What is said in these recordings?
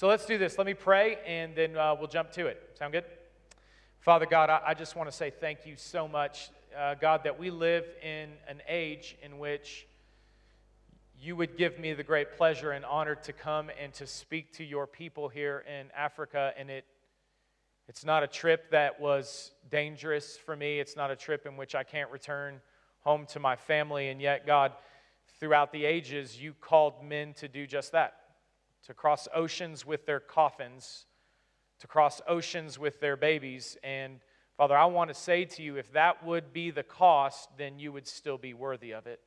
So let's do this. Let me pray, and then uh, we'll jump to it. Sound good? Father God, I, I just want to say thank you so much, uh, God, that we live in an age in which you would give me the great pleasure and honor to come and to speak to your people here in Africa. And it, it's not a trip that was dangerous for me, it's not a trip in which I can't return home to my family. And yet, God, throughout the ages, you called men to do just that to cross oceans with their coffins, to cross oceans with their babies. And Father, I want to say to you if that would be the cost, then you would still be worthy of it.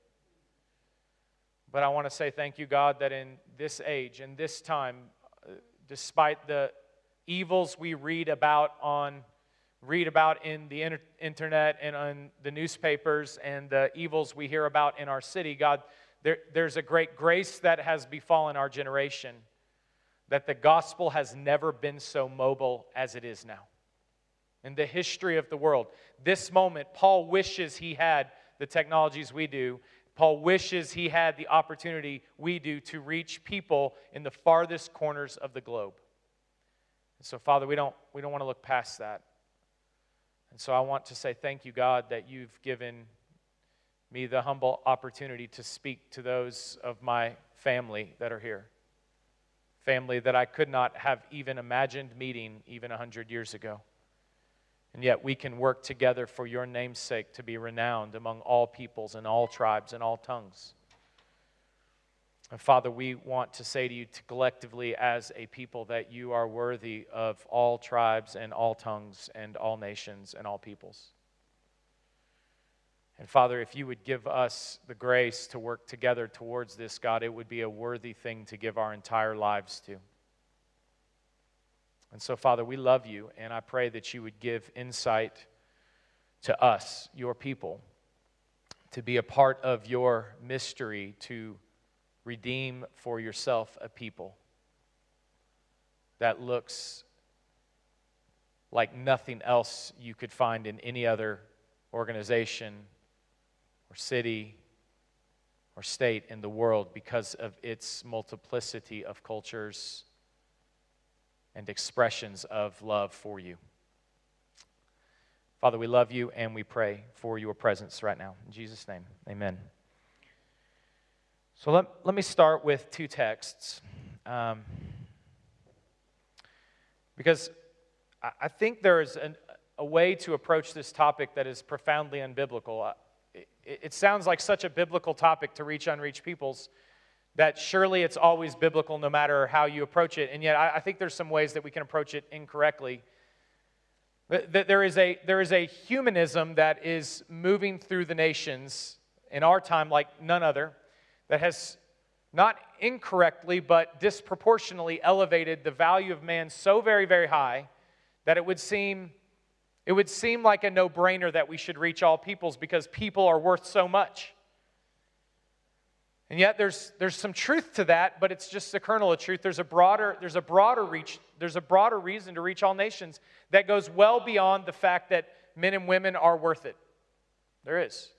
But I want to say thank you, God, that in this age, in this time, uh, despite the evils we read about on read about in the inter- internet and on the newspapers and the evils we hear about in our city, God, there, there's a great grace that has befallen our generation that the gospel has never been so mobile as it is now. In the history of the world, this moment, Paul wishes he had the technologies we do. Paul wishes he had the opportunity we do to reach people in the farthest corners of the globe. And so, Father, we don't, we don't want to look past that. And so I want to say thank you, God, that you've given me the humble opportunity to speak to those of my family that are here. Family that I could not have even imagined meeting even 100 years ago. And yet we can work together for your name's sake to be renowned among all peoples and all tribes and all tongues. And Father, we want to say to you to collectively as a people that you are worthy of all tribes and all tongues and all nations and all peoples. And Father, if you would give us the grace to work together towards this, God, it would be a worthy thing to give our entire lives to. And so, Father, we love you, and I pray that you would give insight to us, your people, to be a part of your mystery to redeem for yourself a people that looks like nothing else you could find in any other organization or city or state in the world because of its multiplicity of cultures and expressions of love for you. Father, we love you and we pray for your presence right now. In Jesus' name, amen. So let, let me start with two texts. Um, because I, I think there is an, a way to approach this topic that is profoundly unbiblical. It, sounds like such a biblical topic to reach unreached peoples that surely it's always biblical no matter how you approach it. And yet, I, I think there's some ways that we can approach it incorrectly. That there is, a, there is a humanism that is moving through the nations in our time like none other that has not incorrectly but disproportionately elevated the value of man so very, very high that it would seem. It would seem like a no brainer that we should reach all peoples because people are worth so much. And yet there's, there's some truth to that, but it's just the kernel of truth. There's a broader, there's a broader reach, there's a broader reason to reach all nations that goes well beyond the fact that men and women are worth it. There is.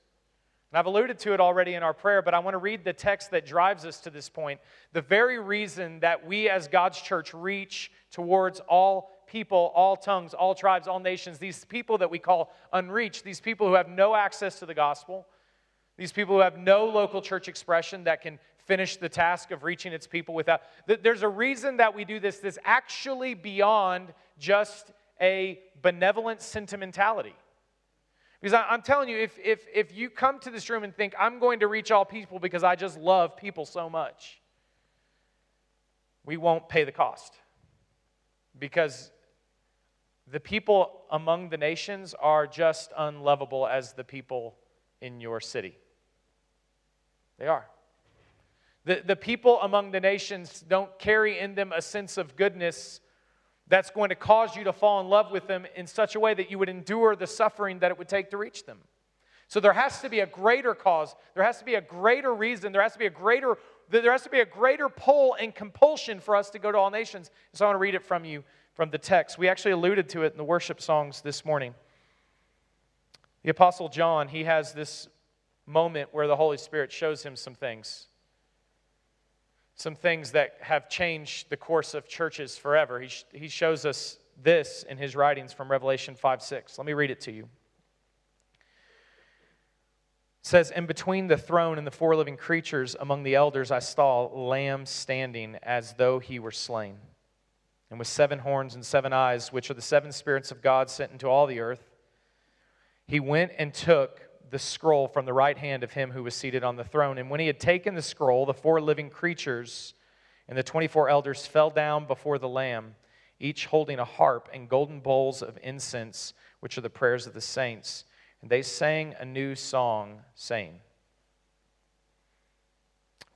And I've alluded to it already in our prayer, but I want to read the text that drives us to this point. The very reason that we as God's church reach towards all people, all tongues, all tribes, all nations, these people that we call unreached, these people who have no access to the gospel, these people who have no local church expression that can finish the task of reaching its people without. There's a reason that we do this that's actually beyond just a benevolent sentimentality. Because I'm telling you, if, if, if you come to this room and think, I'm going to reach all people because I just love people so much, we won't pay the cost. Because the people among the nations are just unlovable as the people in your city. They are. The, the people among the nations don't carry in them a sense of goodness that's going to cause you to fall in love with them in such a way that you would endure the suffering that it would take to reach them. So there has to be a greater cause. There has to be a greater reason. There has to be a greater there has to be a greater pull and compulsion for us to go to all nations. So I want to read it from you from the text. We actually alluded to it in the worship songs this morning. The apostle John, he has this moment where the Holy Spirit shows him some things. some things that have changed the course of churches forever. He, sh- he shows us this in his writings from Revelation 5 6. Let me read it to you. Says, In between the throne and the four living creatures among the elders, I saw lamb standing as though he were slain, and with seven horns and seven eyes, which are the seven spirits of God sent into all the earth. He went and took the scroll from the right hand of him who was seated on the throne. And when he had taken the scroll, the four living creatures and the 24 elders fell down before the Lamb, each holding a harp and golden bowls of incense, which are the prayers of the saints. And they sang a new song, saying,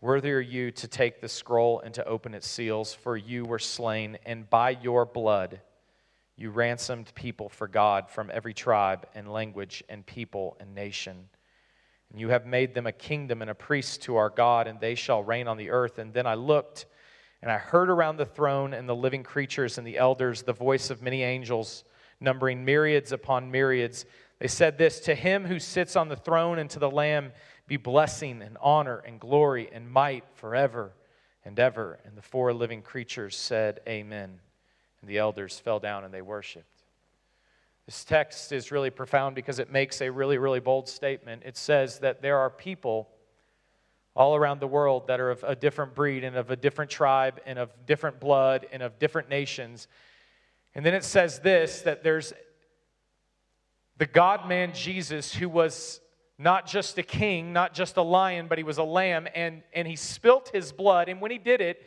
Worthy are you to take the scroll and to open its seals, for you were slain, and by your blood you ransomed people for God from every tribe and language and people and nation. And you have made them a kingdom and a priest to our God, and they shall reign on the earth. And then I looked, and I heard around the throne and the living creatures and the elders the voice of many angels, numbering myriads upon myriads. They said this To him who sits on the throne and to the Lamb be blessing and honor and glory and might forever and ever. And the four living creatures said, Amen. And the elders fell down and they worshiped. This text is really profound because it makes a really, really bold statement. It says that there are people all around the world that are of a different breed and of a different tribe and of different blood and of different nations. And then it says this that there's the God man Jesus who was not just a king, not just a lion, but he was a lamb, and, and he spilt his blood. And when he did it,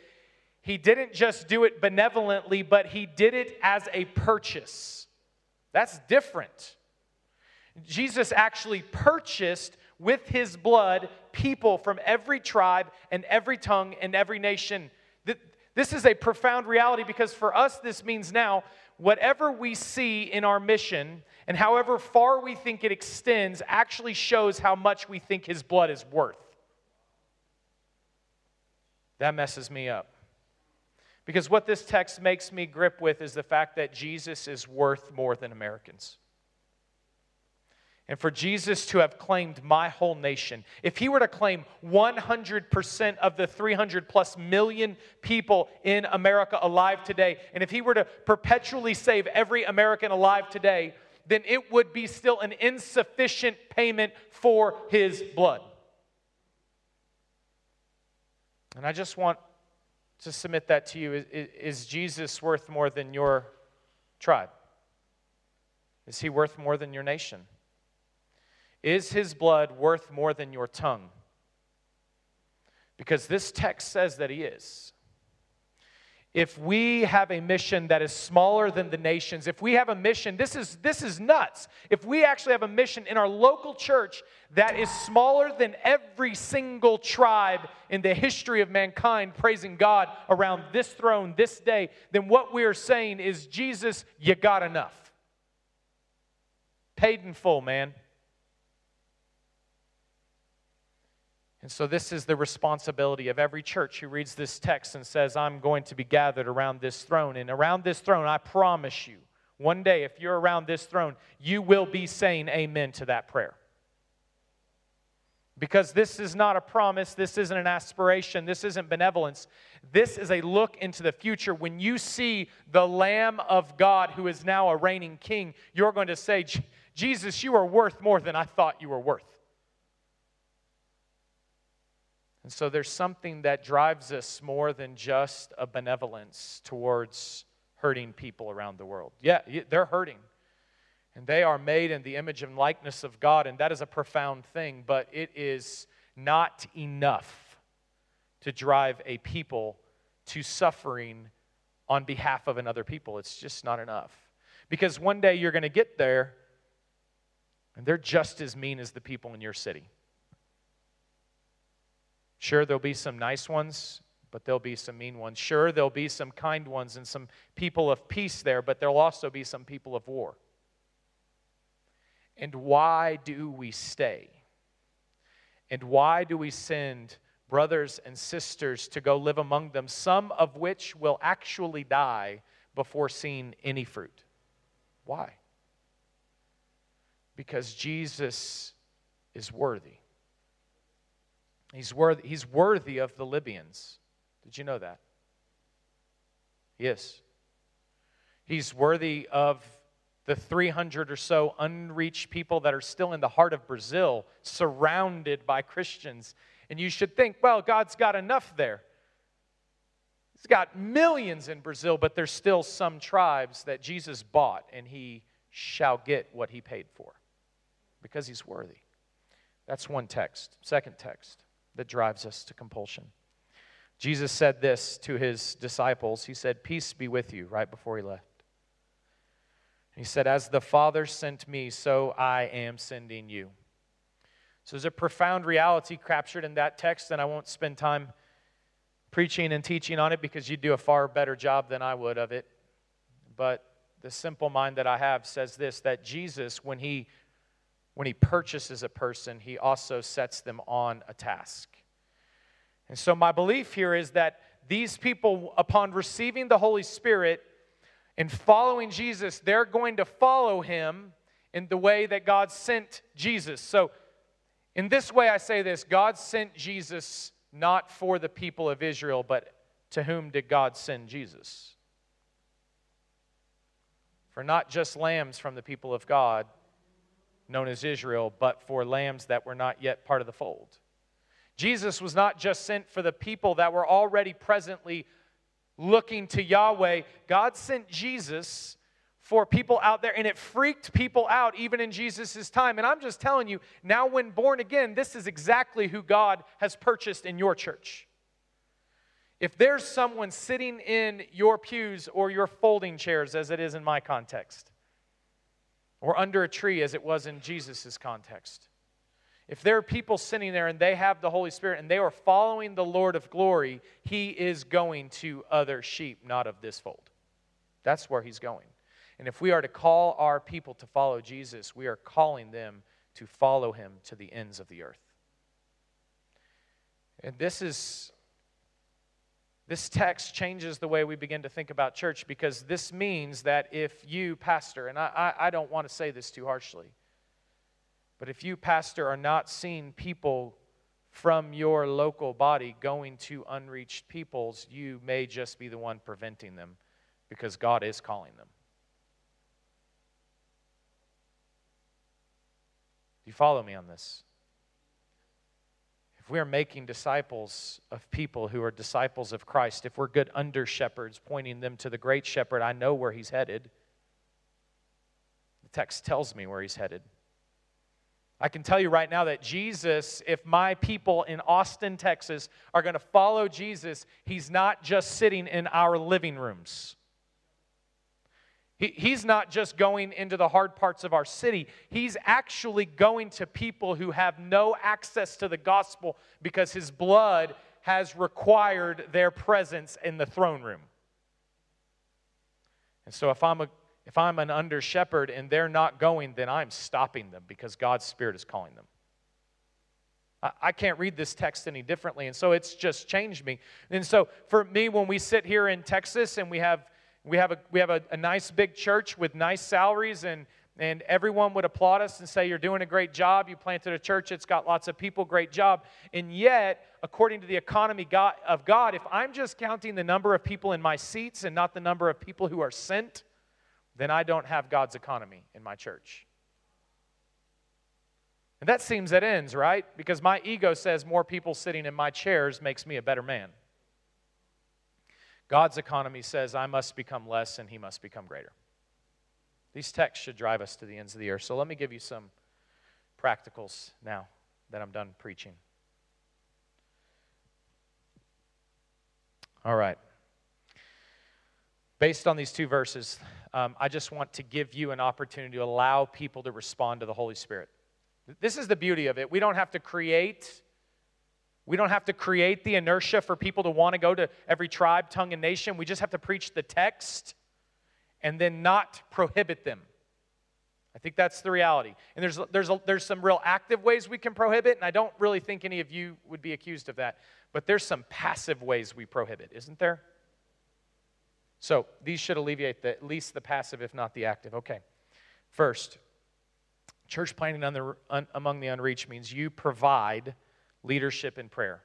he didn't just do it benevolently, but he did it as a purchase. That's different. Jesus actually purchased with his blood people from every tribe and every tongue and every nation. This is a profound reality because for us, this means now whatever we see in our mission and however far we think it extends actually shows how much we think his blood is worth. That messes me up. Because what this text makes me grip with is the fact that Jesus is worth more than Americans. And for Jesus to have claimed my whole nation, if he were to claim 100% of the 300 plus million people in America alive today, and if he were to perpetually save every American alive today, then it would be still an insufficient payment for his blood. And I just want to submit that to you. Is, is Jesus worth more than your tribe? Is he worth more than your nation? Is his blood worth more than your tongue? Because this text says that he is if we have a mission that is smaller than the nations, if we have a mission, this is, this is nuts. If we actually have a mission in our local church that is smaller than every single tribe in the history of mankind praising God around this throne this day, then what we are saying is, Jesus, you got enough. Paid in full, man. And so, this is the responsibility of every church who reads this text and says, I'm going to be gathered around this throne. And around this throne, I promise you, one day, if you're around this throne, you will be saying amen to that prayer. Because this is not a promise, this isn't an aspiration, this isn't benevolence. This is a look into the future. When you see the Lamb of God who is now a reigning king, you're going to say, Jesus, you are worth more than I thought you were worth. And so there's something that drives us more than just a benevolence towards hurting people around the world. Yeah, they're hurting. And they are made in the image and likeness of God, and that is a profound thing, but it is not enough to drive a people to suffering on behalf of another people. It's just not enough. Because one day you're going to get there, and they're just as mean as the people in your city. Sure, there'll be some nice ones, but there'll be some mean ones. Sure, there'll be some kind ones and some people of peace there, but there'll also be some people of war. And why do we stay? And why do we send brothers and sisters to go live among them, some of which will actually die before seeing any fruit? Why? Because Jesus is worthy. He's worthy, he's worthy of the Libyans. Did you know that? He. He's worthy of the 300 or so unreached people that are still in the heart of Brazil, surrounded by Christians. And you should think, well, God's got enough there. He's got millions in Brazil, but there's still some tribes that Jesus bought, and he shall get what he paid for because he's worthy. That's one text. Second text that drives us to compulsion. Jesus said this to his disciples. He said, Peace be with you, right before he left. He said, As the Father sent me, so I am sending you. So there's a profound reality captured in that text, and I won't spend time preaching and teaching on it because you'd do a far better job than I would of it. But the simple mind that I have says this that Jesus, when he when he purchases a person, he also sets them on a task. And so my belief here is that these people, upon receiving the Holy Spirit, and following Jesus, they're going to follow him in the way that God sent Jesus. So, in this way, I say this God sent Jesus not for the people of Israel, but to whom did God send Jesus? For not just lambs from the people of God, known as Israel, but for lambs that were not yet part of the fold. Jesus was not just sent for the people that were already presently looking to Yahweh. God sent Jesus for people out there, and it freaked people out even in Jesus' time. And I'm just telling you, now when born again, this is exactly who God has purchased in your church. If there's someone sitting in your pews or your folding chairs, as it is in my context, or under a tree, as it was in Jesus' context, if there are people sitting there and they have the Holy Spirit and they are following the Lord of glory, He is going to other sheep, not of this fold. That's where He's going. And if we are to call our people to follow Jesus, we are calling them to follow Him to the ends of the earth. And this is. This text changes the way we begin to think about church because this means that if you, pastor, and I, I, I don't want to say this too harshly, but if you, pastor, are not seeing people from your local body going to unreached peoples, you may just be the one preventing them because God is calling them. Do you follow me on this? If we are making disciples of people who are disciples of Christ, if we're good under shepherds pointing them to the great shepherd, I know where he's headed. The text tells me where he's headed. I can tell you right now that Jesus, if my people in Austin, Texas, are going to follow Jesus, he's not just sitting in our living rooms. He, he's not just going into the hard parts of our city, he's actually going to people who have no access to the gospel because his blood has required their presence in the throne room. And so, if I'm a if I'm an under shepherd and they're not going, then I'm stopping them because God's Spirit is calling them. I can't read this text any differently. And so it's just changed me. And so for me, when we sit here in Texas and we have we have a we have a, a nice big church with nice salaries and and everyone would applaud us and say, You're doing a great job. You planted a church, it's got lots of people, great job. And yet, according to the economy of God, if I'm just counting the number of people in my seats and not the number of people who are sent, then I don't have God's economy in my church. And that seems that ends, right? Because my ego says more people sitting in my chairs makes me a better man. God's economy says I must become less and he must become greater. These texts should drive us to the ends of the earth. So let me give you some practicals now that I'm done preaching. All right. Based on these two verses, um, I just want to give you an opportunity to allow people to respond to the Holy Spirit. This is the beauty of it. We don't have to create. We don't have to create the inertia for people to want to go to every tribe, tongue, and nation. We just have to preach the text and then not prohibit them. I think that's the reality. And there's, there's, a, there's some real active ways we can prohibit, and I don't really think any of you would be accused of that. But there's some passive ways we prohibit, isn't there? So these should alleviate the, at least the passive, if not the active. Okay. First, church planting on the, un, among the unreached means you provide leadership in prayer.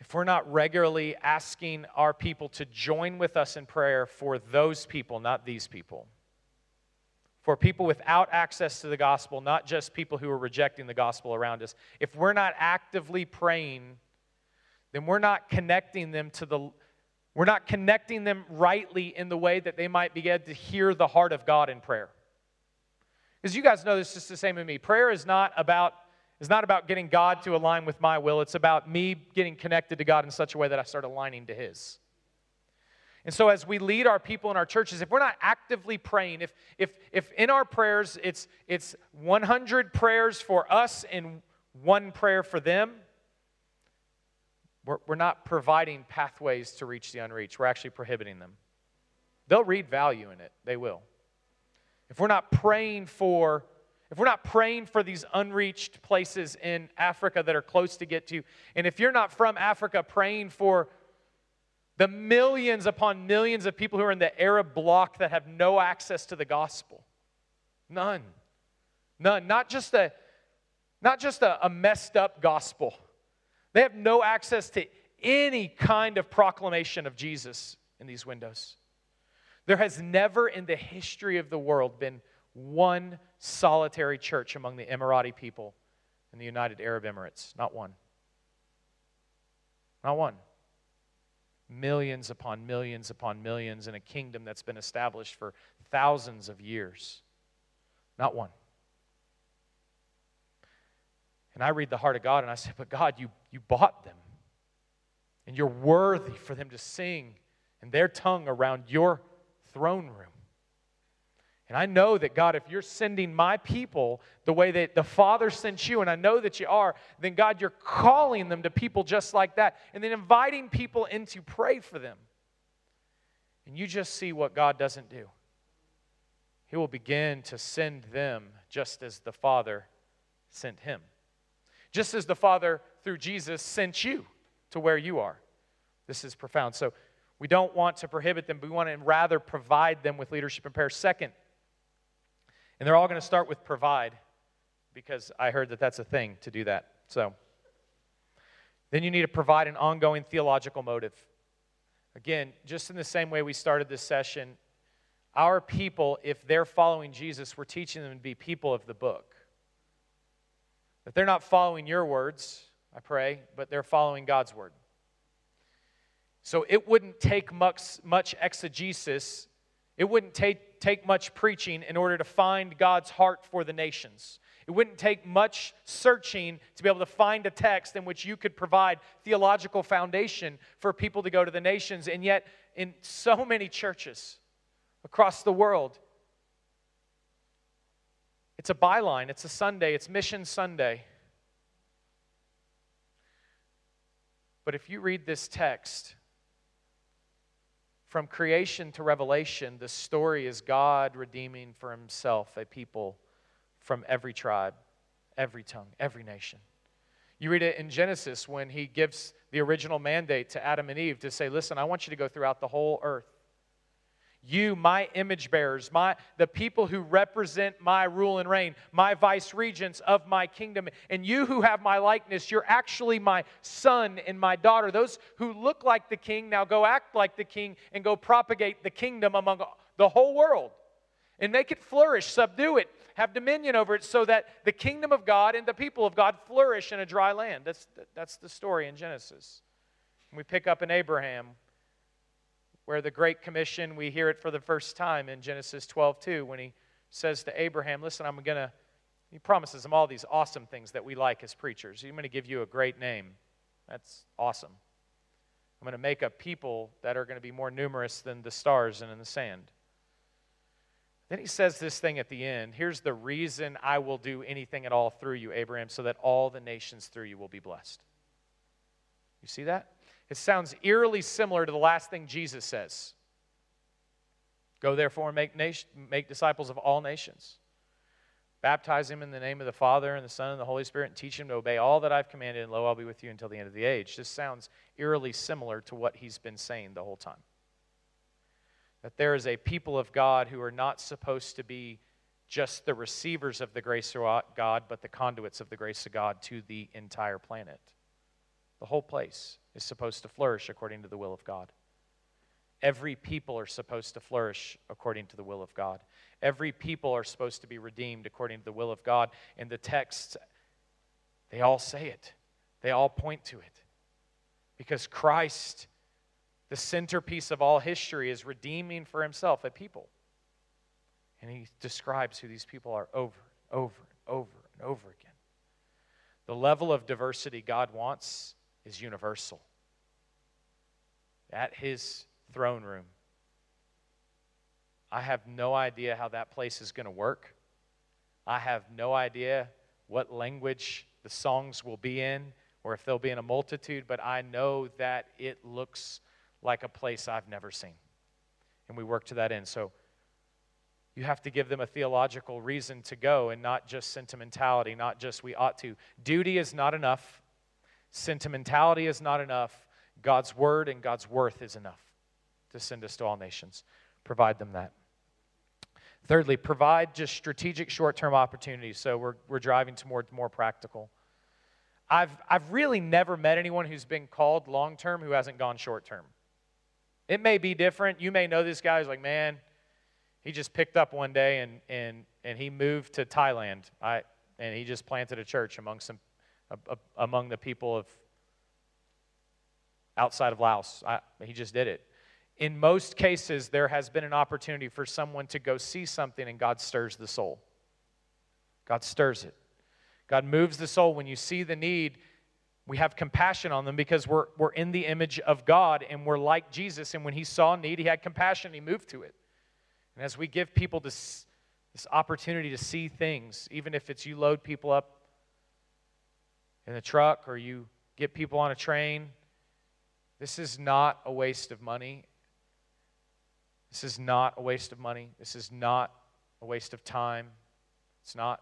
if we're not regularly asking our people to join with us in prayer for those people, not these people, for people without access to the gospel, not just people who are rejecting the gospel around us, if we're not actively praying, then we're not connecting them to the we're not connecting them rightly in the way that they might begin to hear the heart of God in prayer. Because you guys know this is the same with me. Prayer is not about is not about getting God to align with my will. It's about me getting connected to God in such a way that I start aligning to His. And so, as we lead our people in our churches, if we're not actively praying, if, if, if in our prayers it's, it's 100 prayers for us and one prayer for them, we're, we're not providing pathways to reach the unreached. We're actually prohibiting them. They'll read value in it, they will. If we're not praying for if we're not praying for these unreached places in Africa that are close to get to, and if you're not from Africa praying for the millions upon millions of people who are in the Arab bloc that have no access to the gospel, none. None. Not just a, not just a, a messed up gospel. They have no access to any kind of proclamation of Jesus in these windows. There has never in the history of the world been one solitary church among the Emirati people in the United Arab Emirates. Not one. Not one. Millions upon millions upon millions in a kingdom that's been established for thousands of years. Not one. And I read the heart of God and I say, But God, you, you bought them. And you're worthy for them to sing in their tongue around your throne room. And I know that, God, if you're sending my people the way that the Father sent you, and I know that you are, then, God, you're calling them to people just like that, and then inviting people in to pray for them. And you just see what God doesn't do. He will begin to send them just as the Father sent him. Just as the Father, through Jesus, sent you to where you are. This is profound. So, we don't want to prohibit them, but we want to rather provide them with leadership and prayer. Second, and they're all going to start with provide because I heard that that's a thing to do that. So then you need to provide an ongoing theological motive. Again, just in the same way we started this session, our people, if they're following Jesus, we're teaching them to be people of the book. That they're not following your words, I pray, but they're following God's word. So it wouldn't take much, much exegesis it wouldn't take, take much preaching in order to find God's heart for the nations. It wouldn't take much searching to be able to find a text in which you could provide theological foundation for people to go to the nations. And yet, in so many churches across the world, it's a byline, it's a Sunday, it's Mission Sunday. But if you read this text, from creation to revelation, the story is God redeeming for himself a people from every tribe, every tongue, every nation. You read it in Genesis when he gives the original mandate to Adam and Eve to say, Listen, I want you to go throughout the whole earth you my image bearers my the people who represent my rule and reign my vice regents of my kingdom. And you who have my likeness you're actually my son and my daughter. Those who look like the king now go act like the king and go propagate the kingdom among the whole world. And make it flourish subdue it have dominion over it so that the kingdom of god and the people of god flourish in a dry land. That's that's the story in genesis. We pick up in abraham where the Great Commission, we hear it for the first time in Genesis 12 2, when he says to Abraham, Listen, I'm going to, he promises him all these awesome things that we like as preachers. I'm going to give you a great name. That's awesome. I'm going to make a people that are going to be more numerous than the stars and in the sand. Then he says this thing at the end Here's the reason I will do anything at all through you, Abraham, so that all the nations through you will be blessed. You see that? It sounds eerily similar to the last thing Jesus says Go therefore and make, nation, make disciples of all nations. Baptize him in the name of the Father and the Son and the Holy Spirit and teach him to obey all that I've commanded, and lo, I'll be with you until the end of the age. This sounds eerily similar to what he's been saying the whole time. That there is a people of God who are not supposed to be just the receivers of the grace of God, but the conduits of the grace of God to the entire planet, the whole place. Is supposed to flourish according to the will of God. Every people are supposed to flourish according to the will of God. Every people are supposed to be redeemed according to the will of God. And the texts, they all say it, they all point to it. Because Christ, the centerpiece of all history, is redeeming for himself a people. And he describes who these people are over, over, and over, and over again. The level of diversity God wants is universal. At his throne room, I have no idea how that place is going to work. I have no idea what language the songs will be in or if they'll be in a multitude, but I know that it looks like a place I've never seen. And we work to that end. So you have to give them a theological reason to go and not just sentimentality, not just we ought to. Duty is not enough, sentimentality is not enough. God's word and God's worth is enough to send us to all nations. Provide them that. Thirdly, provide just strategic short term opportunities. So we're, we're driving to more more practical. I've, I've really never met anyone who's been called long term who hasn't gone short term. It may be different. You may know this guy who's like, man, he just picked up one day and, and, and he moved to Thailand. I, and he just planted a church among, some, among the people of outside of Laos. I, he just did it. In most cases, there has been an opportunity for someone to go see something and God stirs the soul. God stirs it. God moves the soul. When you see the need, we have compassion on them because we're, we're in the image of God and we're like Jesus. And when he saw need, he had compassion, he moved to it. And as we give people this, this opportunity to see things, even if it's you load people up in a truck or you get people on a train, this is not a waste of money. This is not a waste of money. This is not a waste of time. It's not.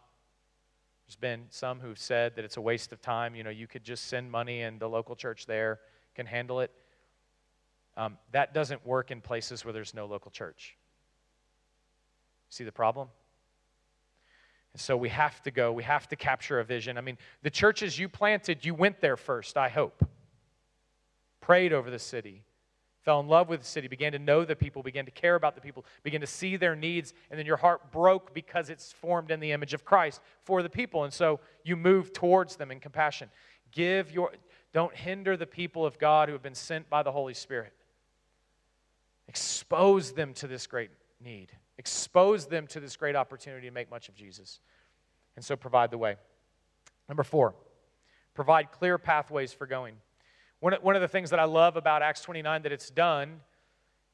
There's been some who've said that it's a waste of time. You know, you could just send money and the local church there can handle it. Um, that doesn't work in places where there's no local church. See the problem? And so we have to go, we have to capture a vision. I mean, the churches you planted, you went there first, I hope. Prayed over the city, fell in love with the city, began to know the people, began to care about the people, began to see their needs, and then your heart broke because it's formed in the image of Christ for the people. And so you move towards them in compassion. Give your, don't hinder the people of God who have been sent by the Holy Spirit. Expose them to this great need expose them to this great opportunity to make much of Jesus. And so provide the way. Number four, provide clear pathways for going. One, one of the things that I love about Acts 29 that it's done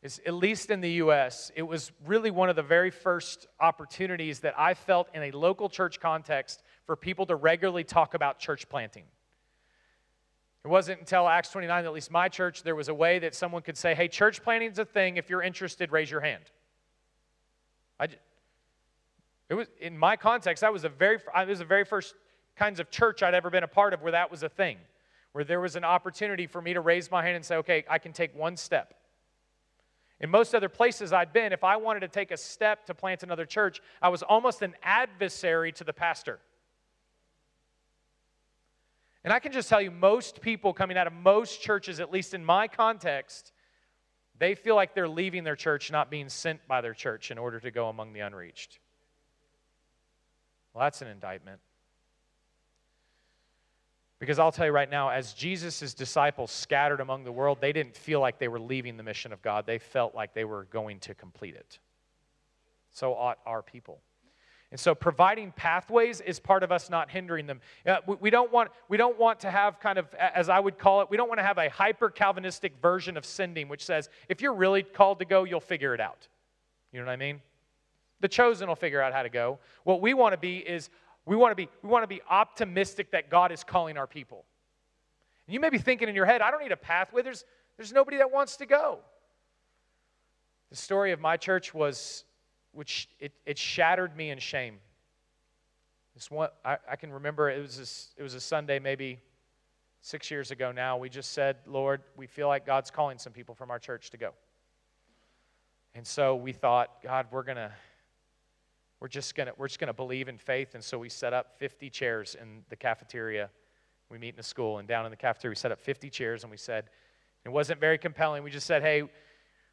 is, at least in the U.S., it was really one of the very first opportunities that I felt in a local church context for people to regularly talk about church planting. It wasn't until Acts 29, at least my church, there was a way that someone could say, hey, church planting is a thing. If you're interested, raise your hand. I, it was in my context. That was a very, it was the very first kinds of church I'd ever been a part of where that was a thing, where there was an opportunity for me to raise my hand and say, "Okay, I can take one step." In most other places I'd been, if I wanted to take a step to plant another church, I was almost an adversary to the pastor. And I can just tell you, most people coming out of most churches, at least in my context, they feel like they're leaving their church, not being sent by their church in order to go among the unreached. Well, that's an indictment. Because I'll tell you right now, as Jesus' disciples scattered among the world, they didn't feel like they were leaving the mission of God. They felt like they were going to complete it. So ought our people. And so providing pathways is part of us not hindering them. Uh, we, don't want, we don't want to have kind of, as I would call it, we don't want to have a hyper Calvinistic version of sending, which says if you're really called to go, you'll figure it out. You know what I mean? The chosen will figure out how to go. What we want to be is we want to be, we want to be optimistic that God is calling our people. And you may be thinking in your head, I don't need a pathway. There's, there's nobody that wants to go. The story of my church was which it, it shattered me in shame. This one, I, I can remember it was, it was a Sunday maybe six years ago now. We just said, Lord, we feel like God's calling some people from our church to go. And so we thought, God, we're going to we're just going to we're just going to believe in faith and so we set up 50 chairs in the cafeteria We meet in a school, and down in the cafeteria, we set up 50 chairs, and we said, it wasn't very compelling. We just said, hey,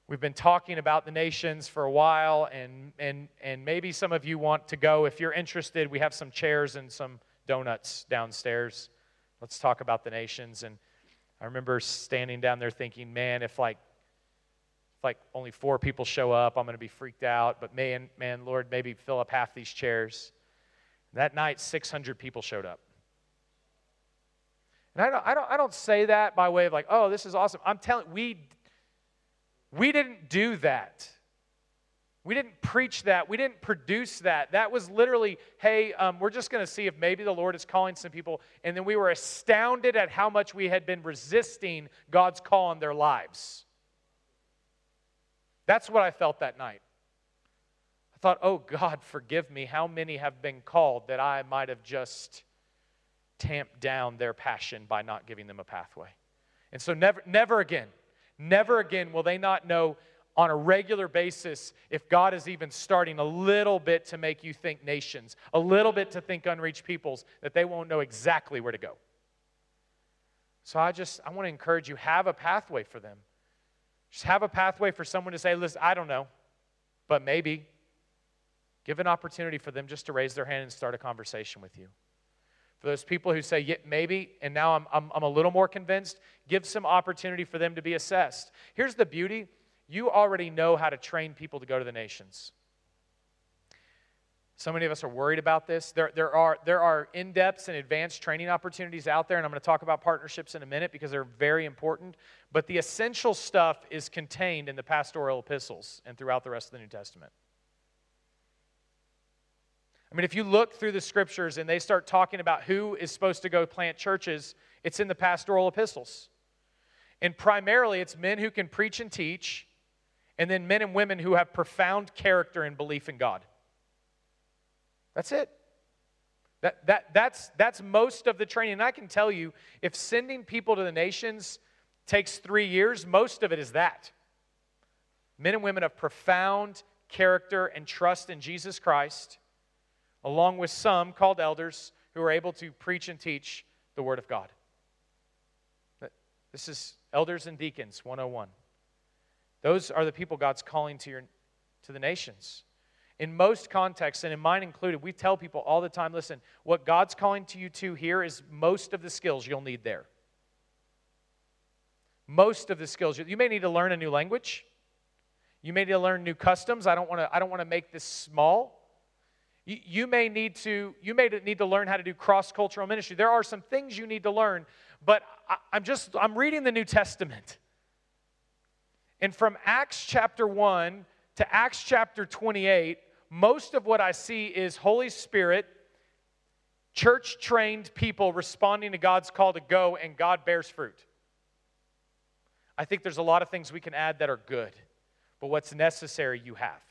we've been talking about the nations for a while, and, and, and maybe some of you want to go. If you're interested, we have some chairs and some donuts downstairs. Let's talk about the nations. And I remember standing down there thinking, man, if like if like only four people show up, I'm going to be freaked out. But man, man, Lord, maybe fill up half these chairs. That night, 600 people showed up. And I don't, I don't, I don't say that by way of like, oh, this is awesome. I'm telling we we didn't do that. We didn't preach that. We didn't produce that. That was literally, hey, um, we're just going to see if maybe the Lord is calling some people. And then we were astounded at how much we had been resisting God's call on their lives. That's what I felt that night. I thought, oh, God, forgive me. How many have been called that I might have just tamped down their passion by not giving them a pathway? And so, never, never again, never again will they not know on a regular basis if God is even starting a little bit to make you think nations, a little bit to think unreached peoples, that they won't know exactly where to go. So I just, I want to encourage you have a pathway for them. Just have a pathway for someone to say, listen, I don't know, but maybe. Give an opportunity for them just to raise their hand and start a conversation with you. For those people who say, yeah, maybe, and now I'm, I'm, I'm a little more convinced, give some opportunity for them to be assessed. Here's the beauty you already know how to train people to go to the nations. So many of us are worried about this. There, there are, there are in depth and advanced training opportunities out there, and I'm going to talk about partnerships in a minute because they're very important. But the essential stuff is contained in the pastoral epistles and throughout the rest of the New Testament. I mean, if you look through the scriptures and they start talking about who is supposed to go plant churches, it's in the pastoral epistles. And primarily, it's men who can preach and teach and then men and women who have profound character and belief in God. That's it. That, that, that's, that's most of the training. And I can tell you, if sending people to the nations takes three years, most of it is that. Men and women of profound character and trust in Jesus Christ, along with some called elders who are able to preach and teach the Word of God. This is Elders and Deacons 101. Those are the people God's calling to, your, to the nations. In most contexts, and in mine included, we tell people all the time listen, what God's calling to you to here is most of the skills you'll need there. Most of the skills. You may need to learn a new language. You may need to learn new customs. I don't want to, I don't want to make this small. You, you may need to you may need to learn how to do cross-cultural ministry. There are some things you need to learn, but I, I'm just I'm reading the New Testament. And from Acts chapter 1 to Acts chapter 28, most of what I see is Holy Spirit, church trained people responding to God's call to go, and God bears fruit. I think there's a lot of things we can add that are good, but what's necessary, you have.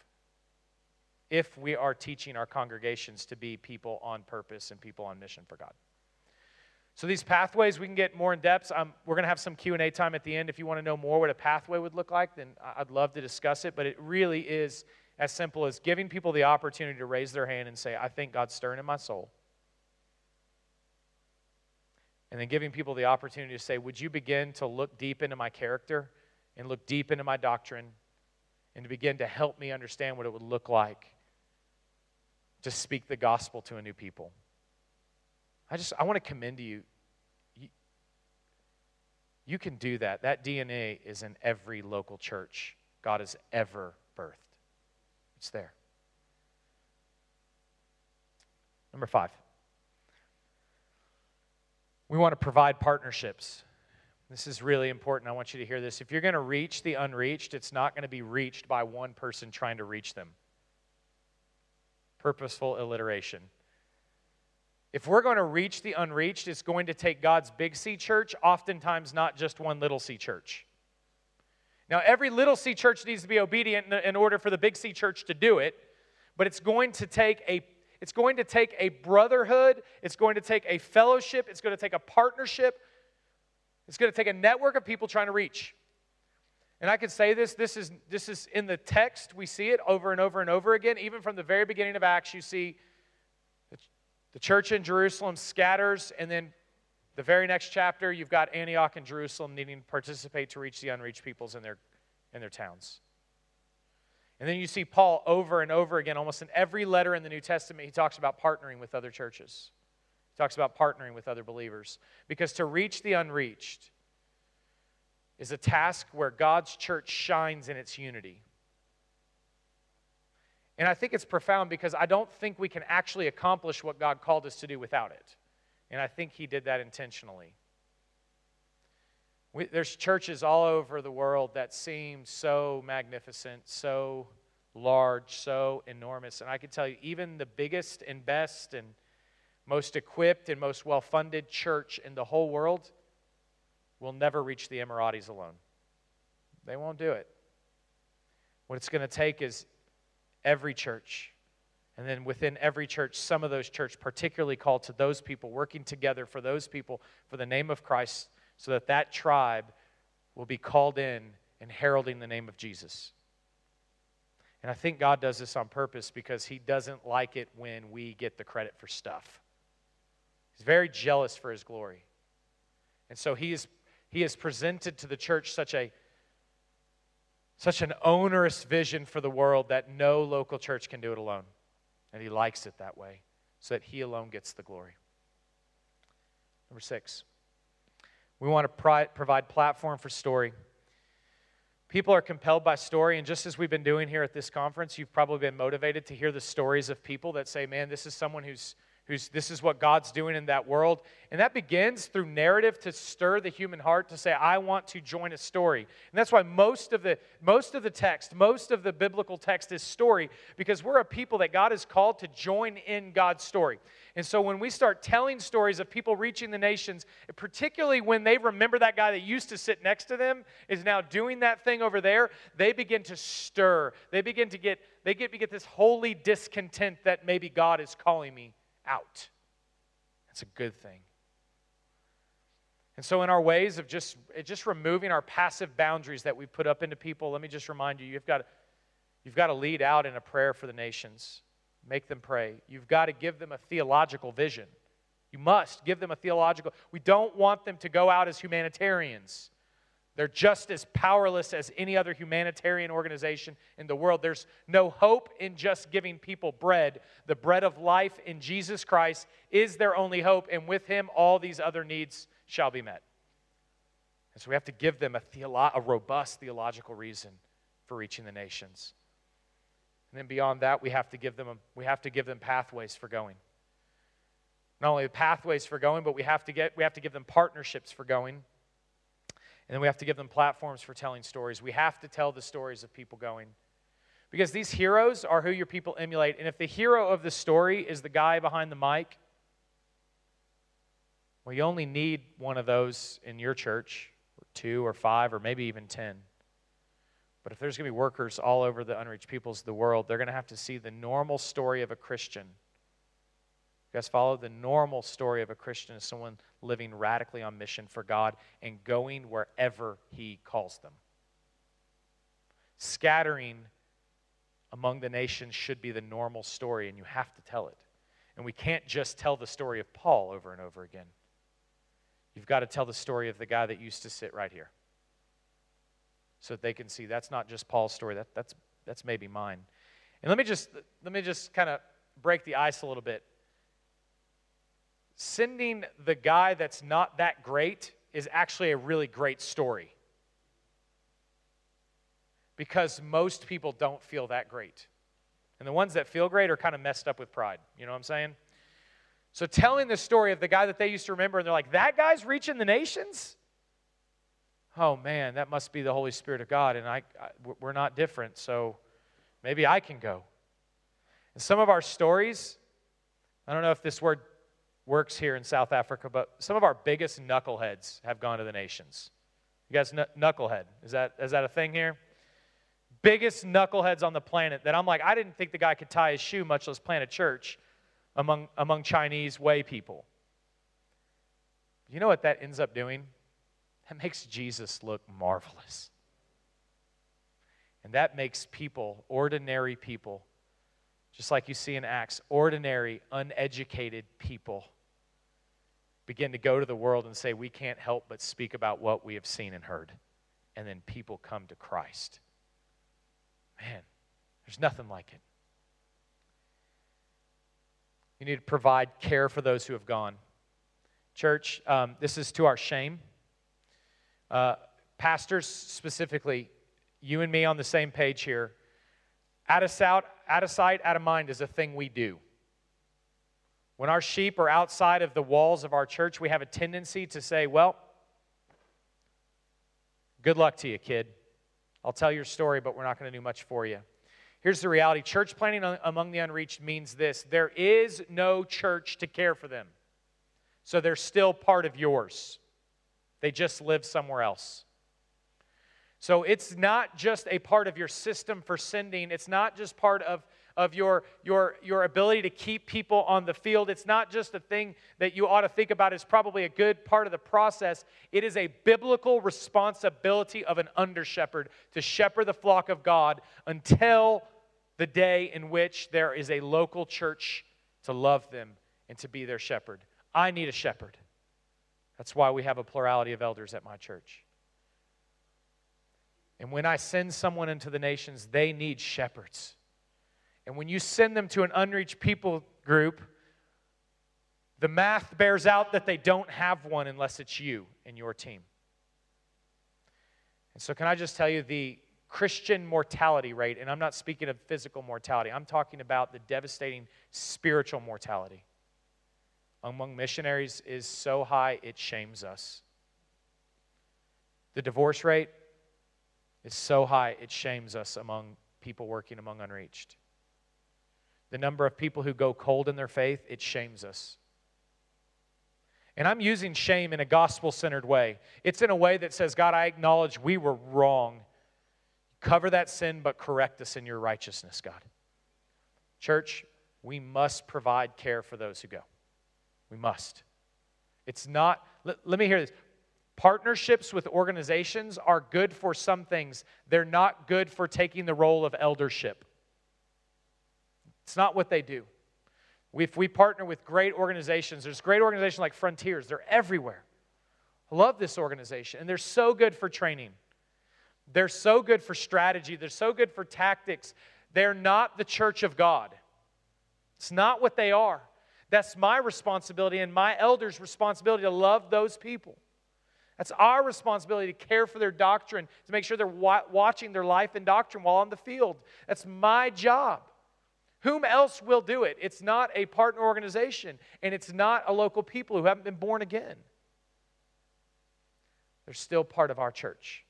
If we are teaching our congregations to be people on purpose and people on mission for God. So these pathways, we can get more in depth. Um, we're going to have some Q&A time at the end. If you want to know more what a pathway would look like, then I'd love to discuss it. But it really is as simple as giving people the opportunity to raise their hand and say, I think God's stirring in my soul. And then giving people the opportunity to say, Would you begin to look deep into my character and look deep into my doctrine and to begin to help me understand what it would look like to speak the gospel to a new people? I just I want to commend you. you. You can do that. That DNA is in every local church God has ever birthed. It's there. Number five, we want to provide partnerships. This is really important. I want you to hear this. If you're going to reach the unreached, it's not going to be reached by one person trying to reach them. Purposeful alliteration. If we're going to reach the unreached, it's going to take God's big C church, oftentimes not just one little C church. Now, every little C church needs to be obedient in order for the big C church to do it, but it's going to take a it's going to take a brotherhood, it's going to take a fellowship, it's going to take a partnership, it's going to take a network of people trying to reach. And I can say this, this is this is in the text, we see it over and over and over again, even from the very beginning of Acts, you see the church in Jerusalem scatters, and then the very next chapter, you've got Antioch and Jerusalem needing to participate to reach the unreached peoples in their, in their towns. And then you see Paul over and over again, almost in every letter in the New Testament, he talks about partnering with other churches. He talks about partnering with other believers. Because to reach the unreached is a task where God's church shines in its unity. And I think it's profound because I don't think we can actually accomplish what God called us to do without it. And I think He did that intentionally. We, there's churches all over the world that seem so magnificent, so large, so enormous. And I can tell you, even the biggest and best and most equipped and most well funded church in the whole world will never reach the Emiratis alone. They won't do it. What it's going to take is every church. And then within every church, some of those church particularly called to those people, working together for those people for the name of Christ so that that tribe will be called in and heralding the name of Jesus. And I think God does this on purpose because He doesn't like it when we get the credit for stuff. He's very jealous for His glory. And so He, is, he has presented to the church such a such an onerous vision for the world that no local church can do it alone. And he likes it that way, so that he alone gets the glory. Number six, we want to provide platform for story. People are compelled by story, and just as we've been doing here at this conference, you've probably been motivated to hear the stories of people that say, man, this is someone who's who's this is what God's doing in that world. And that begins through narrative to stir the human heart to say, I want to join a story. And that's why most of the most of the text, most of the biblical text is story, because we're a people that God has called to join in God's story. And so when we start telling stories of people reaching the nations, particularly when they remember that guy that used to sit next to them is now doing that thing over there, they begin to stir. They begin to get they get, get this holy discontent that maybe God is calling me out. That's a good thing. And so, in our ways of just, just removing our passive boundaries that we put up into people, let me just remind you you've got, you've got to lead out in a prayer for the nations. Make them pray. You've got to give them a theological vision. You must give them a theological. We don't want them to go out as humanitarians. They're just as powerless as any other humanitarian organization in the world. There's no hope in just giving people bread. The bread of life in Jesus Christ is their only hope, and with Him, all these other needs shall be met. And so we have to give them a, theolo- a robust theological reason for reaching the nations. And then beyond that, we have to give them, a, we have to give them pathways for going. Not only the pathways for going, but we have to, get, we have to give them partnerships for going. And then we have to give them platforms for telling stories. We have to tell the stories of people going. Because these heroes are who your people emulate. And if the hero of the story is the guy behind the mic, well, you only need one of those in your church, or two or five, or maybe even ten. But if there's going to be workers all over the unreached peoples of the world, they're going to have to see the normal story of a Christian you guys follow? The normal story of a Christian is someone living radically on mission for God and going wherever He calls them. Scattering among the nations should be the normal story, and you have to tell it. And we can't just tell the story of Paul over and over again. You've got to tell the story of the guy that used to sit right here so that they can see that's not just Paul's story, that, that's, that's maybe mine. And let me just, let me just kind of break the ice a little bit sending the guy that's not that great is actually a really great story. Because most people don't feel that great. And the ones that feel great are kind of messed up with pride. You know what I'm saying? So telling the story of the guy that they used to remember, and they're like, that guy's reaching the nations? Oh man, that must be the Holy Spirit of God, and I, I we're not different, so maybe I can go. And some of our stories, I don't know if this word works here in South Africa, but some of our biggest knuckleheads have gone to the nations. You guys, kn- knucklehead, is that, is that a thing here? Biggest knuckleheads on the planet that I'm like, I didn't think the guy could tie his shoe, much less plant a church among, among Chinese Hui people. You know what that ends up doing? That makes Jesus look marvelous. And that makes people, ordinary people, just like you see in Acts, ordinary, uneducated people begin to go to the world and say, We can't help but speak about what we have seen and heard. And then people come to Christ. Man, there's nothing like it. You need to provide care for those who have gone. Church, um, this is to our shame. Uh, pastors, specifically, you and me on the same page here. Out of, sight, out of sight, out of mind is a thing we do. When our sheep are outside of the walls of our church, we have a tendency to say, Well, good luck to you, kid. I'll tell your story, but we're not going to do much for you. Here's the reality church planting among the unreached means this there is no church to care for them. So they're still part of yours, they just live somewhere else. So it's not just a part of your system for sending, it's not just part of of your, your, your ability to keep people on the field. It's not just a thing that you ought to think about as probably a good part of the process. It is a biblical responsibility of an under shepherd to shepherd the flock of God until the day in which there is a local church to love them and to be their shepherd. I need a shepherd. That's why we have a plurality of elders at my church. And when I send someone into the nations, they need shepherds. And when you send them to an unreached people group, the math bears out that they don't have one unless it's you and your team. And so, can I just tell you the Christian mortality rate, and I'm not speaking of physical mortality, I'm talking about the devastating spiritual mortality among missionaries is so high it shames us. The divorce rate is so high it shames us among people working among unreached the number of people who go cold in their faith, it shames us. And I'm using shame in a gospel centered way. It's in a way that says, God, I acknowledge we were wrong. Cover that sin, but correct us in your righteousness, God. Church, we must provide care for those who go. We must. It's not, let, let me hear this. Partnerships with organizations are good for some things, they're not good for taking the role of eldership. It's not what they do. If we partner with great organizations, there's great organizations like Frontiers, they're everywhere. I love this organization, and they're so good for training. They're so good for strategy. They're so good for tactics. They're not the church of God. It's not what they are. That's my responsibility and my elders' responsibility to love those people. That's our responsibility to care for their doctrine, to make sure they're wa- watching their life and doctrine while on the field. That's my job. Whom else will do it? It's not a partner organization, and it's not a local people who haven't been born again. They're still part of our church.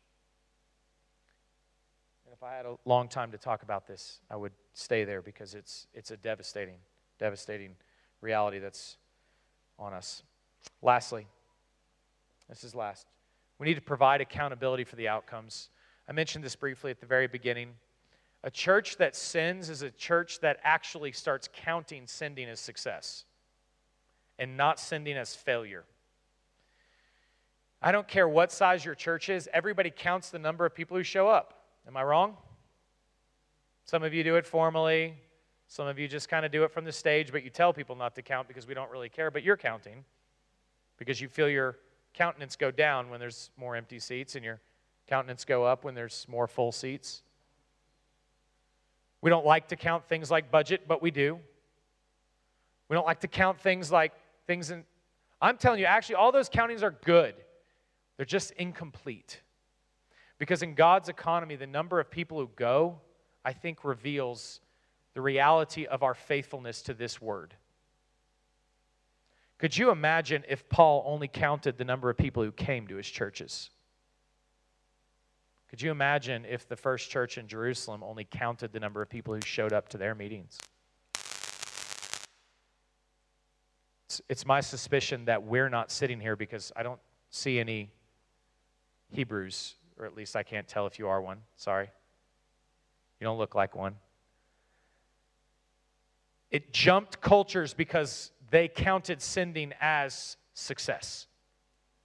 And if I had a long time to talk about this, I would stay there because it's, it's a devastating, devastating reality that's on us. Lastly, this is last. We need to provide accountability for the outcomes. I mentioned this briefly at the very beginning. A church that sins is a church that actually starts counting sending as success and not sending as failure. I don't care what size your church is, everybody counts the number of people who show up. Am I wrong? Some of you do it formally, some of you just kind of do it from the stage, but you tell people not to count because we don't really care, but you're counting because you feel your countenance go down when there's more empty seats and your countenance go up when there's more full seats. We don't like to count things like budget, but we do. We don't like to count things like things in. I'm telling you, actually, all those countings are good. They're just incomplete. Because in God's economy, the number of people who go, I think, reveals the reality of our faithfulness to this word. Could you imagine if Paul only counted the number of people who came to his churches? Could you imagine if the first church in Jerusalem only counted the number of people who showed up to their meetings? It's, it's my suspicion that we're not sitting here because I don't see any Hebrews, or at least I can't tell if you are one. Sorry. You don't look like one. It jumped cultures because they counted sending as success.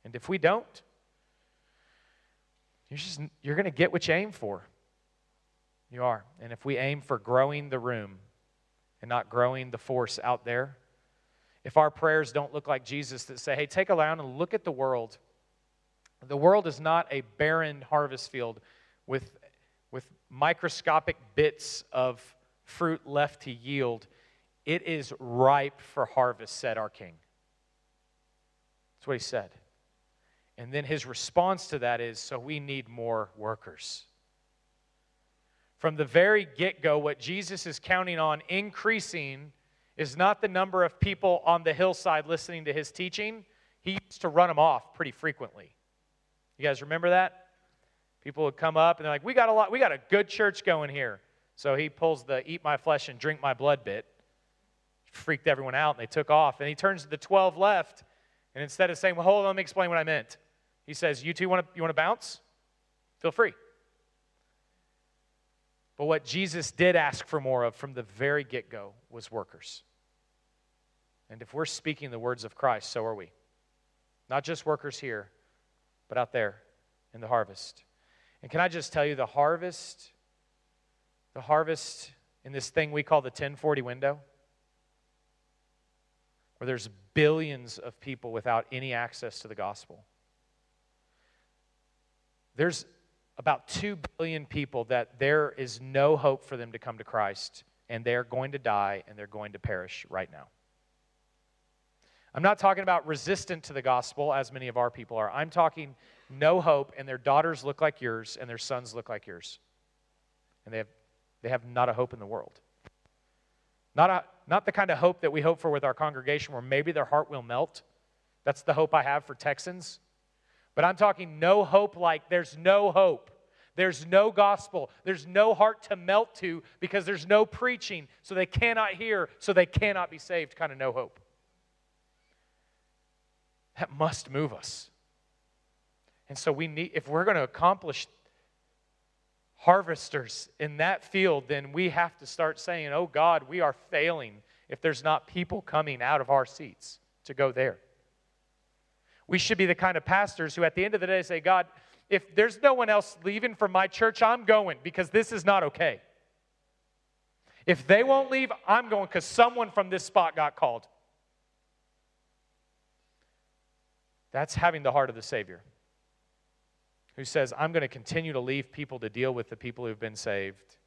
And if we don't, you're just you're going to get what you aim for. You are. And if we aim for growing the room and not growing the force out there, if our prayers don't look like Jesus that say, hey, take a around and look at the world. The world is not a barren harvest field with, with microscopic bits of fruit left to yield. It is ripe for harvest, said our King. That's what he said. And then his response to that is so we need more workers. From the very get go, what Jesus is counting on increasing is not the number of people on the hillside listening to his teaching. He used to run them off pretty frequently. You guys remember that? People would come up and they're like, "We got a lot. We got a good church going here." So he pulls the "eat my flesh and drink my blood" bit. Freaked everyone out, and they took off. And he turns to the twelve left, and instead of saying, "Well, hold on, let me explain what I meant," he says, "You two want to you want to bounce? Feel free." But what Jesus did ask for more of from the very get go was workers. And if we're speaking the words of Christ, so are we. Not just workers here, but out there in the harvest. And can I just tell you, the harvest, the harvest in this thing we call the 1040 window, where there's billions of people without any access to the gospel. There's about 2 billion people that there is no hope for them to come to Christ, and they're going to die and they're going to perish right now. I'm not talking about resistant to the gospel, as many of our people are. I'm talking no hope, and their daughters look like yours, and their sons look like yours. And they have, they have not a hope in the world. Not, a, not the kind of hope that we hope for with our congregation, where maybe their heart will melt. That's the hope I have for Texans. But I'm talking no hope like there's no hope. There's no gospel. There's no heart to melt to because there's no preaching, so they cannot hear, so they cannot be saved, kind of no hope. That must move us. And so we need, if we're going to accomplish harvesters in that field, then we have to start saying, oh God, we are failing if there's not people coming out of our seats to go there. We should be the kind of pastors who, at the end of the day, say, God, if there's no one else leaving from my church, I'm going because this is not okay. If they won't leave, I'm going because someone from this spot got called. That's having the heart of the Savior who says, I'm going to continue to leave people to deal with the people who've been saved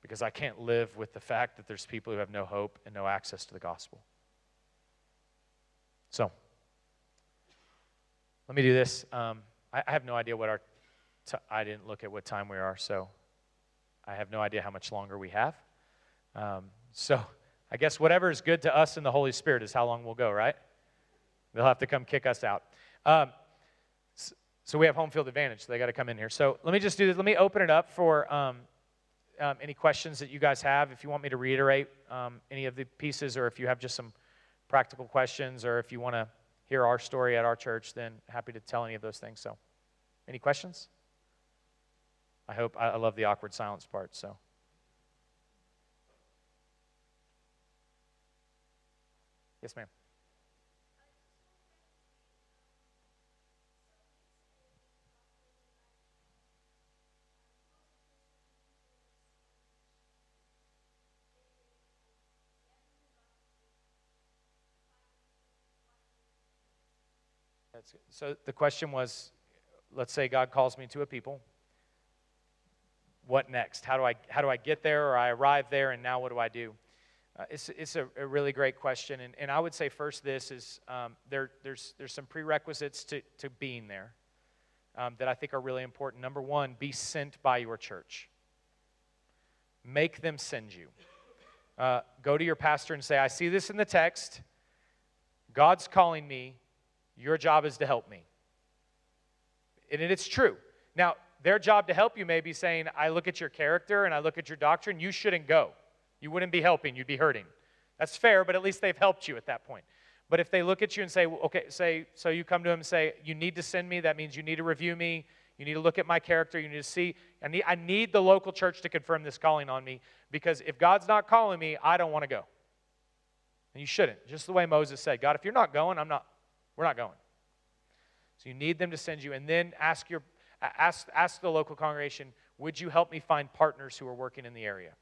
because I can't live with the fact that there's people who have no hope and no access to the gospel. So, let me do this. Um, I, I, have no idea what our, t- I didn't look at what time we are, so I have no idea how much longer we have. Um, so I guess whatever is good to us in the Holy Spirit is how long we'll go, right? They'll have to come kick us out. Um, so we have home field advantage, so they got to come in here. So let me just do this. Let me open it up for um, um, any questions that you guys have. If you want me to reiterate um, any of the pieces, or if you have just some practical questions, or if you want to hear our story at our church, then happy to tell any of those things. So, any questions? I hope I love the awkward silence part. So. Yes, ma'am. So the question was let's say God calls me to a people. What next? How do I, how do I get there or I arrive there and now what do I do? Uh, it's it's a, a, really great question. And, and I would say first this is um, there, there's, there's some prerequisites to, to being there um, that I think are really important. Number one, be sent by your church. Make them send you. Uh, go to your pastor and say, I see this in the text. God's calling me your job is to help me. And it's true. Now, their job to help you may be saying, I look at your character and I look at your doctrine, you shouldn't go. You wouldn't be helping, you'd be hurting. That's fair, but at least they've helped you at that point. But if they look at you and say, okay, say, so you come to them and say, you need to send me, that means you need to review me, you need to look at my character, you need to see, I need, I need the local church to confirm this calling on me because if God's not calling me, I don't want to go. And you shouldn't. Just the way Moses said, God, if you're not going, I'm not, we're not going. So you need them to send you, and then ask your ask ask the local congregation, would you help me find partners who are working in the area?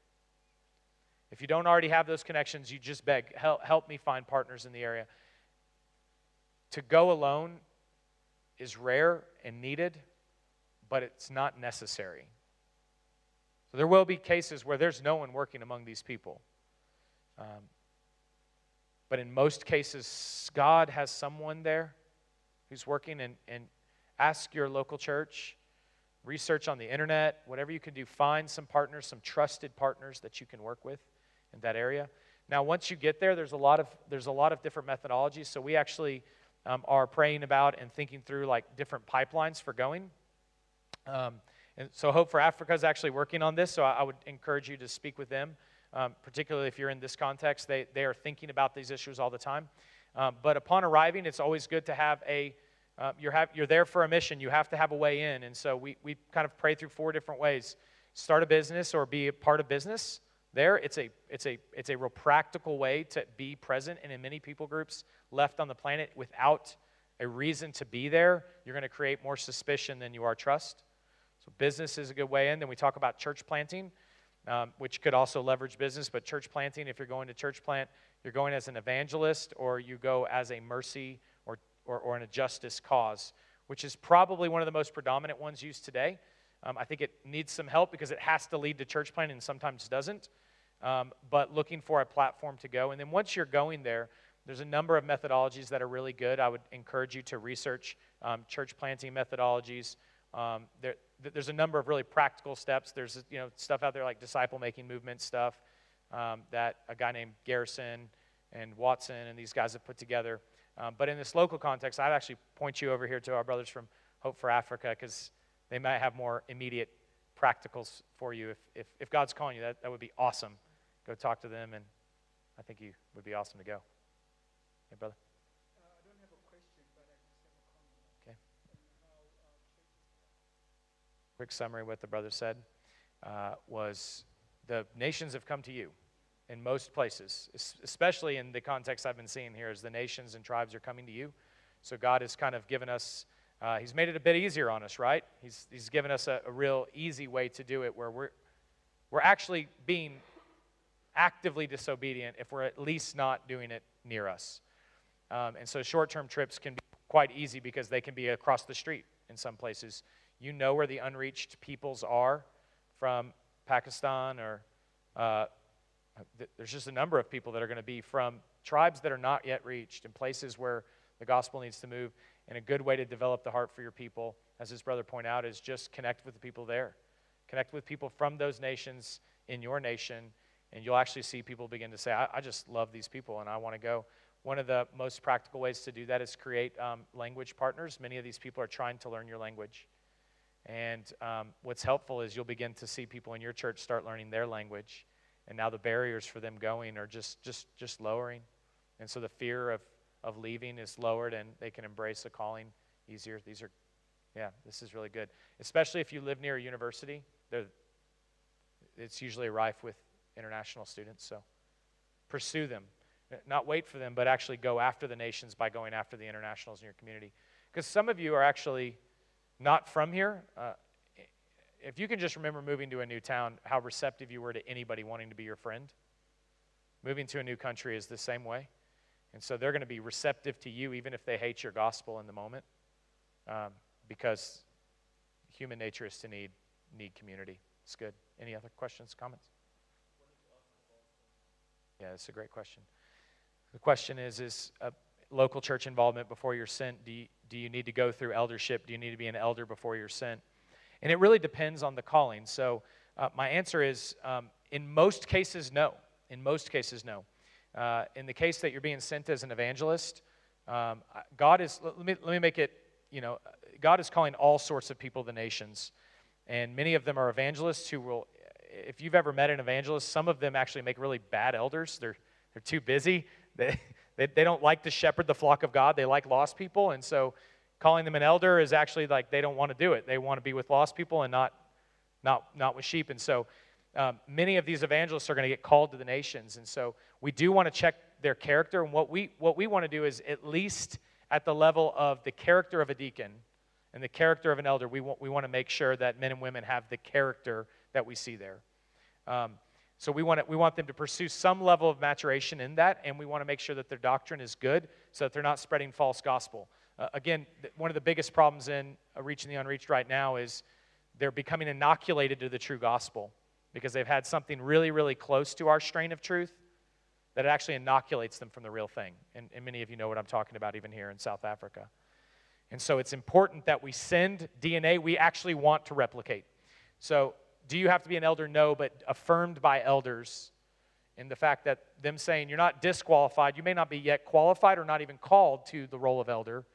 If you don't already have those connections, you just beg, help, help me find partners in the area. To go alone is rare and needed, but it's not necessary. So there will be cases where there's no one working among these people. Um, but in most cases, God has someone there who's working, and, and ask your local church, research on the internet, whatever you can do, find some partners, some trusted partners that you can work with in that area. Now, once you get there, there's a lot of, there's a lot of different methodologies. So we actually um, are praying about and thinking through like different pipelines for going. Um, and so Hope for Africa is actually working on this, so I, I would encourage you to speak with them, um, particularly if you're in this context. They, they are thinking about these issues all the time. Um, but upon arriving, it's always good to have a, uh, you're, have, you're there for a mission. You have to have a way in. And so we, we kind of pray through four different ways start a business or be a part of business. There, it's a, it's, a, it's a real practical way to be present. And in many people groups left on the planet without a reason to be there, you're going to create more suspicion than you are trust. So, business is a good way in. Then we talk about church planting, um, which could also leverage business. But church planting, if you're going to church plant, you're going as an evangelist or you go as a mercy or, or, or in a justice cause, which is probably one of the most predominant ones used today. Um, I think it needs some help because it has to lead to church planting and sometimes doesn't. Um, but looking for a platform to go. And then once you're going there, there's a number of methodologies that are really good. I would encourage you to research um, church planting methodologies. Um, there, there's a number of really practical steps. There's you know stuff out there like disciple making movement stuff um, that a guy named Garrison and Watson and these guys have put together. Um, but in this local context, I'd actually point you over here to our brothers from Hope for Africa because they might have more immediate practicals for you. If, if, if God's calling you, that, that would be awesome. Go talk to them, and I think you would be awesome to go. Hey, brother. Quick summary what the brother said uh, was the nations have come to you in most places, especially in the context I've been seeing here, is the nations and tribes are coming to you. So God has kind of given us, uh, He's made it a bit easier on us, right? He's, he's given us a, a real easy way to do it where we're, we're actually being actively disobedient if we're at least not doing it near us. Um, and so short term trips can be quite easy because they can be across the street in some places. You know where the unreached peoples are from Pakistan or uh, th- there's just a number of people that are going to be from tribes that are not yet reached in places where the gospel needs to move. And a good way to develop the heart for your people, as his brother pointed out, is just connect with the people there. Connect with people from those nations in your nation, and you'll actually see people begin to say, I, I just love these people and I want to go. One of the most practical ways to do that is create um, language partners. Many of these people are trying to learn your language. And um, what's helpful is you'll begin to see people in your church start learning their language. And now the barriers for them going are just, just, just lowering. And so the fear of, of leaving is lowered and they can embrace the calling easier. These are, yeah, this is really good. Especially if you live near a university, it's usually rife with international students. So pursue them. Not wait for them, but actually go after the nations by going after the internationals in your community. Because some of you are actually not from here, uh, if you can just remember moving to a new town, how receptive you were to anybody wanting to be your friend, moving to a new country is the same way. And so they're going to be receptive to you even if they hate your gospel in the moment um, because human nature is to need, need community. It's good. Any other questions, comments? Yeah, that's a great question. The question is Is uh, local church involvement before you're sent? Do you, do you need to go through eldership? Do you need to be an elder before you're sent? And it really depends on the calling. So, uh, my answer is um, in most cases, no. In most cases, no. Uh, in the case that you're being sent as an evangelist, um, God is, let me, let me make it, you know, God is calling all sorts of people the nations. And many of them are evangelists who will, if you've ever met an evangelist, some of them actually make really bad elders. They're, they're too busy. They, they, they don't like to shepherd the flock of God, they like lost people. And so calling them an elder is actually like they don't want to do it. They want to be with lost people and not, not, not with sheep. And so um, many of these evangelists are going to get called to the nations. And so we do want to check their character. And what we, what we want to do is at least at the level of the character of a deacon and the character of an elder, we want, we want to make sure that men and women have the character that we see there. Um, So we want, we want them to pursue some level of maturation in that, and we want to make sure that their doctrine is good so that they're not spreading false gospel. Uh, again, th- one of the biggest problems in uh, reaching the unreached right now is they're becoming inoculated to the true gospel because they've had something really, really close to our strain of truth that actually inoculates them from the real thing. And, and many of you know what I'm talking about, even here in South Africa. And so it's important that we send DNA we actually want to replicate. So do you have to be an elder? No, but affirmed by elders in the fact that them saying you're not disqualified, you may not be yet qualified or not even called to the role of elder,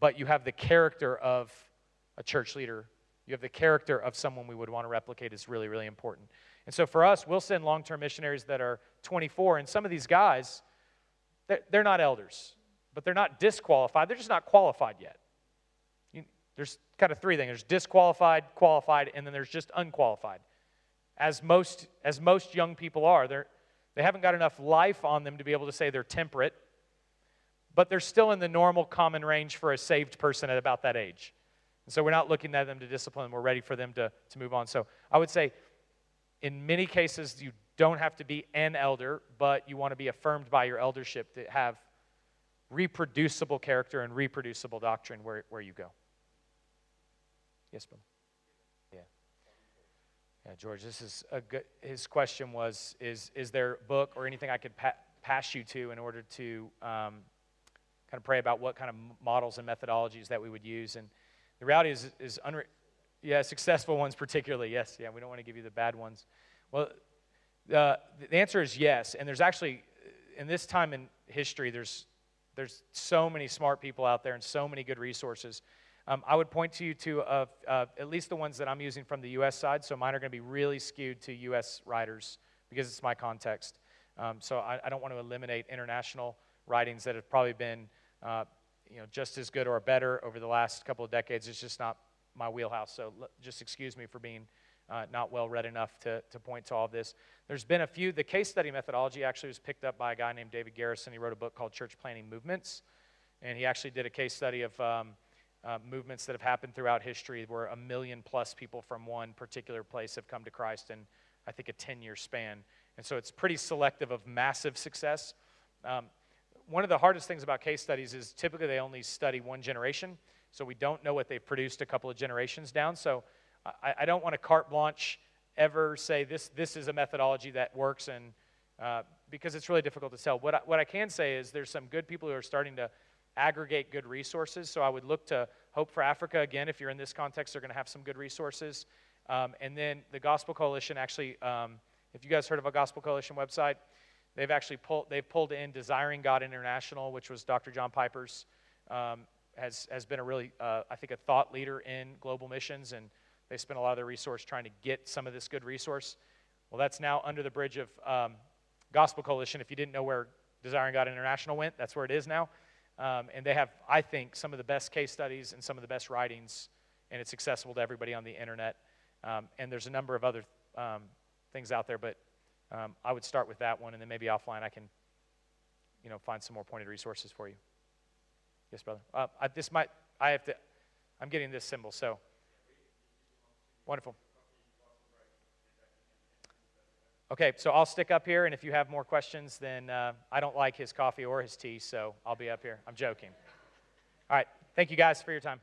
but you have the character of a church leader. You have the character of someone we would want to replicate is really, really important. And so for us, we'll send long term missionaries that are 24, and some of these guys, they're not elders, but they're not disqualified. They're just not qualified yet. There's kind of three things there's disqualified, qualified, and then there's just unqualified. As most, as most young people are, they're, they haven't got enough life on them to be able to say they're temperate, but they're still in the normal common range for a saved person at about that age. And so we're not looking at them to discipline we're ready for them to, to move on. So I would say, in many cases, you don't have to be an elder, but you want to be affirmed by your eldership to have reproducible character and reproducible doctrine where, where you go. Yes, brother. Yeah. Yeah, George, this is a good. His question was: Is is there a book or anything I could pa- pass you to in order to um, kind of pray about what kind of models and methodologies that we would use? And the reality is, is unre- yeah, successful ones particularly. Yes, yeah, we don't want to give you the bad ones. Well, uh, the answer is yes. And there's actually, in this time in history, there's there's so many smart people out there and so many good resources. Um, I would point to you to uh, uh, at least the ones that I'm using from the U.S. side. So mine are going to be really skewed to U.S. writers because it's my context. Um, so I, I, don't want to eliminate international writings that have probably been, uh, you know, just as good or better over the last couple of decades. It's just not my wheelhouse. So l- just excuse me for being uh, not well read enough to, to point to all of this. There's been a few. The case study methodology actually was picked up by a guy named David Garrison. He wrote a book called Church Planting Movements, and he actually did a case study of. Um, uh, movements that have happened throughout history where a million plus people from one particular place have come to Christ in, I think, a 10 year span. And so it's pretty selective of massive success. Um, one of the hardest things about case studies is typically they only study one generation, so we don't know what they've produced a couple of generations down. So I, I don't want to carte blanche ever say this, this is a methodology that works, and uh, because it's really difficult to tell. What I, what I can say is there's some good people who are starting to aggregate good resources. So I would look to Hope for Africa. Again, if you're in this context, they're going to have some good resources. Um, and then the Gospel Coalition actually, um, if you guys heard of a Gospel Coalition website, they've actually pulled, they've pulled in Desiring God International, which was Dr. John Piper's, um, has, has been a really, uh, I think, a thought leader in global missions. And they spent a lot of their resource trying to get some of this good resource. Well, that's now under the bridge of um, Gospel Coalition. If you didn't know where Desiring God International went, that's where it is now. Um, and they have, I think, some of the best case studies and some of the best writings, and it's accessible to everybody on the internet. Um, and there's a number of other um, things out there, but um, I would start with that one, and then maybe offline I can, you know, find some more pointed resources for you. Yes, brother. Uh, I, this might, I have to, I'm getting this symbol, so wonderful. Okay, so I'll stick up here, and if you have more questions, then uh, I don't like his coffee or his tea, so I'll be up here. I'm joking. All right, thank you guys for your time.